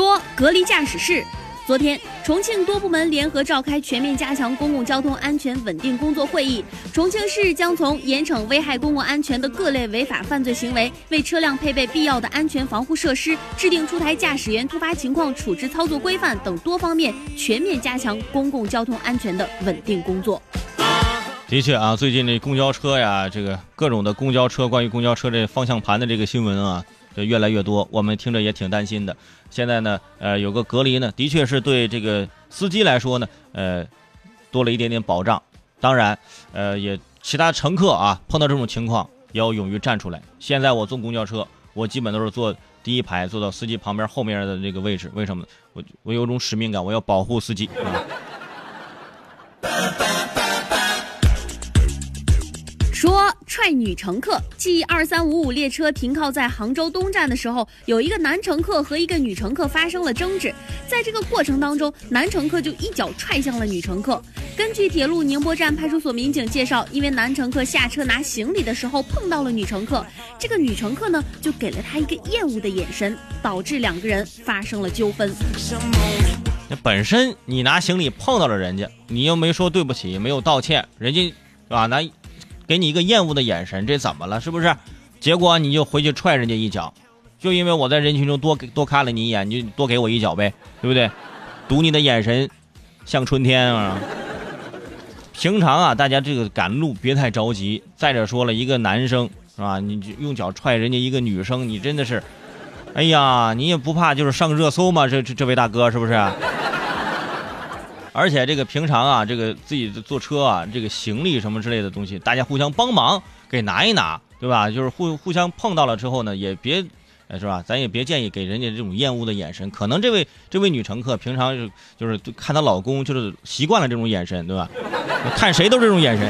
说隔离驾驶室。昨天，重庆多部门联合召开全面加强公共交通安全稳定工作会议。重庆市将从严惩危害公共安全的各类违法犯罪行为，为车辆配备必要的安全防护设施，制定出台驾驶员突发情况处置操作规范等多方面全面加强公共交通安全的稳定工作。的确啊，最近这公交车呀，这个各种的公交车，关于公交车这方向盘的这个新闻啊。就越来越多，我们听着也挺担心的。现在呢，呃，有个隔离呢，的确是对这个司机来说呢，呃，多了一点点保障。当然，呃，也其他乘客啊，碰到这种情况也要勇于站出来。现在我坐公交车，我基本都是坐第一排，坐到司机旁边后面的这个位置。为什么？我我有种使命感，我要保护司机啊。说踹女乘客。继二三五五列车停靠在杭州东站的时候，有一个男乘客和一个女乘客发生了争执。在这个过程当中，男乘客就一脚踹向了女乘客。根据铁路宁波站派出所民警介绍，因为男乘客下车拿行李的时候碰到了女乘客，这个女乘客呢就给了他一个厌恶的眼神，导致两个人发生了纠纷。那本身你拿行李碰到了人家，你又没说对不起，没有道歉，人家是吧？给你一个厌恶的眼神，这怎么了？是不是？结果你就回去踹人家一脚，就因为我在人群中多给多看了你一眼，你就多给我一脚呗，对不对？赌你的眼神像春天啊！平常啊，大家这个赶路别太着急。再者说了，一个男生是吧？你用脚踹人家一个女生，你真的是，哎呀，你也不怕就是上热搜吗？这这这位大哥是不是？而且这个平常啊，这个自己坐车啊，这个行李什么之类的东西，大家互相帮忙给拿一拿，对吧？就是互互相碰到了之后呢，也别，是吧？咱也别建议给人家这种厌恶的眼神。可能这位这位女乘客平常就就是看她老公就是习惯了这种眼神，对吧？看谁都这种眼神。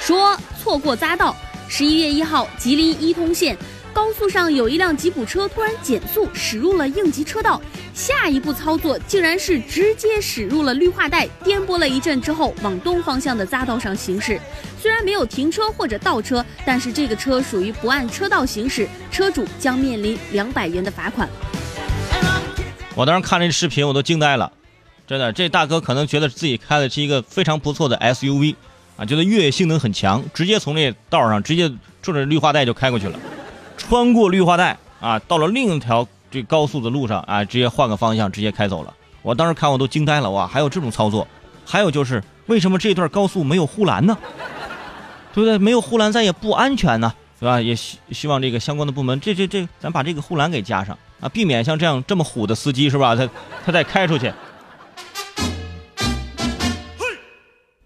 说错过匝道，十一月一号，吉林伊通县。高速上有一辆吉普车突然减速驶入了应急车道，下一步操作竟然是直接驶入了绿化带，颠簸了一阵之后往东方向的匝道上行驶。虽然没有停车或者倒车，但是这个车属于不按车道行驶，车主将面临两百元的罚款。我当时看这视频我都惊呆了，真的，这大哥可能觉得自己开的是一个非常不错的 SUV，啊，觉得越野性能很强，直接从这道上直接顺着绿化带就开过去了。穿过绿化带啊，到了另一条这高速的路上啊，直接换个方向，直接开走了。我当时看我都惊呆了，哇，还有这种操作！还有就是为什么这段高速没有护栏呢？对不对？没有护栏咱也不安全呢，对吧？也希希望这个相关的部门，这这这，咱把这个护栏给加上啊，避免像这样这么虎的司机是吧？他他再开出去。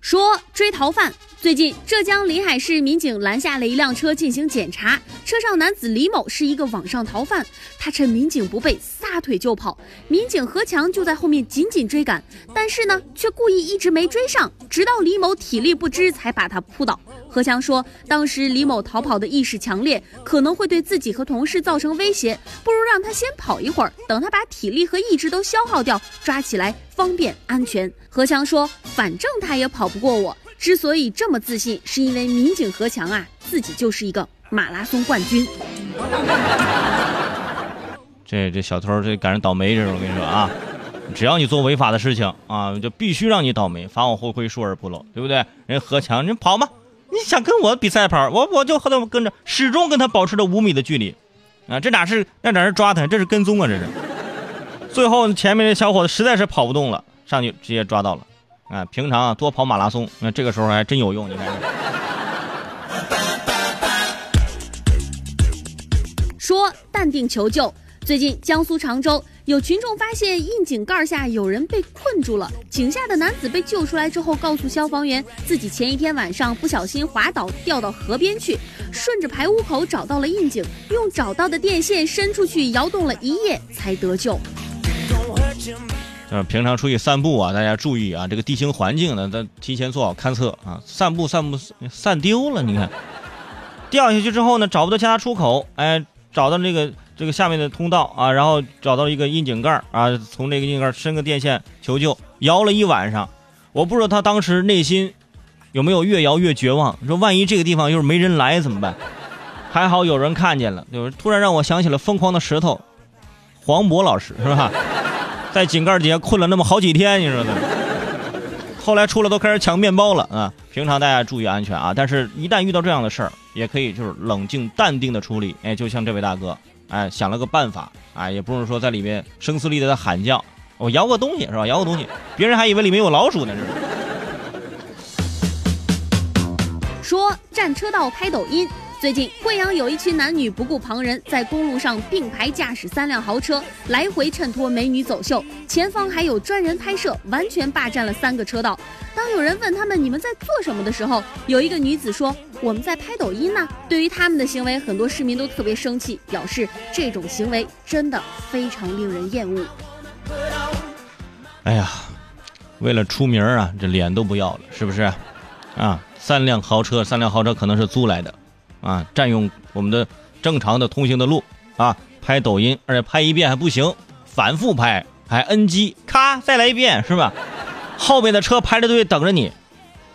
说追逃犯。最近，浙江临海市民警拦下了一辆车进行检查，车上男子李某是一个网上逃犯，他趁民警不备撒腿就跑，民警何强就在后面紧紧追赶，但是呢，却故意一直没追上，直到李某体力不支才把他扑倒。何强说，当时李某逃跑的意识强烈，可能会对自己和同事造成威胁，不如让他先跑一会儿，等他把体力和意志都消耗掉，抓起来方便安全。何强说，反正他也跑不过我。之所以这么自信，是因为民警何强啊，自己就是一个马拉松冠军。这这小偷这赶上倒霉这种，我跟你说啊，只要你做违法的事情啊，就必须让你倒霉，法网恢恢，疏而不漏，对不对？人何强，你跑吧，你想跟我比赛跑，我我就和他跟着，始终跟他保持着五米的距离，啊，这哪是那哪是抓他，这是跟踪啊，这是。最后前面这小伙子实在是跑不动了，上去直接抓到了。啊，平常啊多跑马拉松，那这个时候还真有用。你看，说淡定求救。最近江苏常州有群众发现窨井盖下有人被困住了，井下的男子被救出来之后，告诉消防员自己前一天晚上不小心滑倒掉到河边去，顺着排污口找到了窨井，用找到的电线伸出去摇动了一夜才得救。就是平常出去散步啊，大家注意啊，这个地形环境呢，咱提前做好勘测啊。散步散步散丢了，你看掉下去之后呢，找不到其他出口，哎，找到这个这个下面的通道啊，然后找到一个窨井盖啊，从这个窨井盖伸个电线求救，摇了一晚上，我不知道他当时内心有没有越摇越绝望，说万一这个地方又是没人来怎么办？还好有人看见了，就是突然让我想起了疯狂的石头，黄渤老师是吧？在井盖底下困了那么好几天，你说的。后来出来都开始抢面包了啊！平常大家注意安全啊，但是一旦遇到这样的事儿，也可以就是冷静淡定的处理。哎，就像这位大哥，哎，想了个办法，哎，也不是说在里面声嘶力竭的喊叫，我摇个东西是吧？摇个东西，别人还以为里面有老鼠呢，是？说战车道拍抖音。最近，贵阳有一群男女不顾旁人，在公路上并排驾驶三辆豪车，来回衬托美女走秀，前方还有专人拍摄，完全霸占了三个车道。当有人问他们你们在做什么的时候，有一个女子说我们在拍抖音呢。对于他们的行为，很多市民都特别生气，表示这种行为真的非常令人厌恶。哎呀，为了出名啊，这脸都不要了，是不是？啊，三辆豪车，三辆豪车可能是租来的。啊，占用我们的正常的通行的路啊，拍抖音，而且拍一遍还不行，反复拍还 NG，咔再来一遍是吧？后面的车排着队等着你，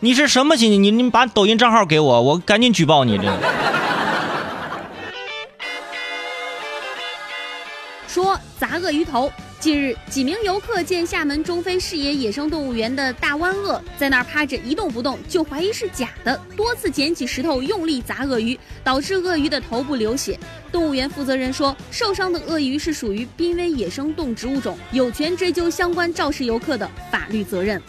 你是什么心情？你你把抖音账号给我，我赶紧举报你这砸鳄鱼头。近日，几名游客见厦门中非视野野生动物园的大湾鳄在那儿趴着一动不动，就怀疑是假的，多次捡起石头用力砸鳄鱼，导致鳄鱼的头部流血。动物园负责人说，受伤的鳄鱼是属于濒危野生动植物种，有权追究相关肇事游客的法律责任。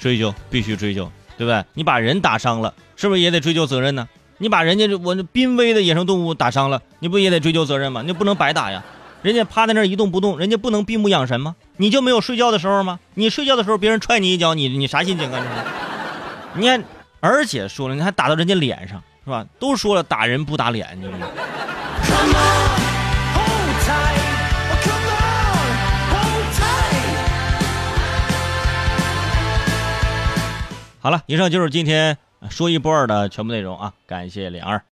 追究必须追究，对不对？你把人打伤了，是不是也得追究责任呢？你把人家我这濒危的野生动物打伤了，你不也得追究责任吗？你不能白打呀。人家趴在那儿一动不动，人家不能闭目养神吗？你就没有睡觉的时候吗？你睡觉的时候，别人踹你一脚，你你啥心情啊？你看，而且说了，你还打到人家脸上，是吧？都说了，打人不打脸，你。好了，以上就是今天说一波二的全部内容啊！感谢脸儿。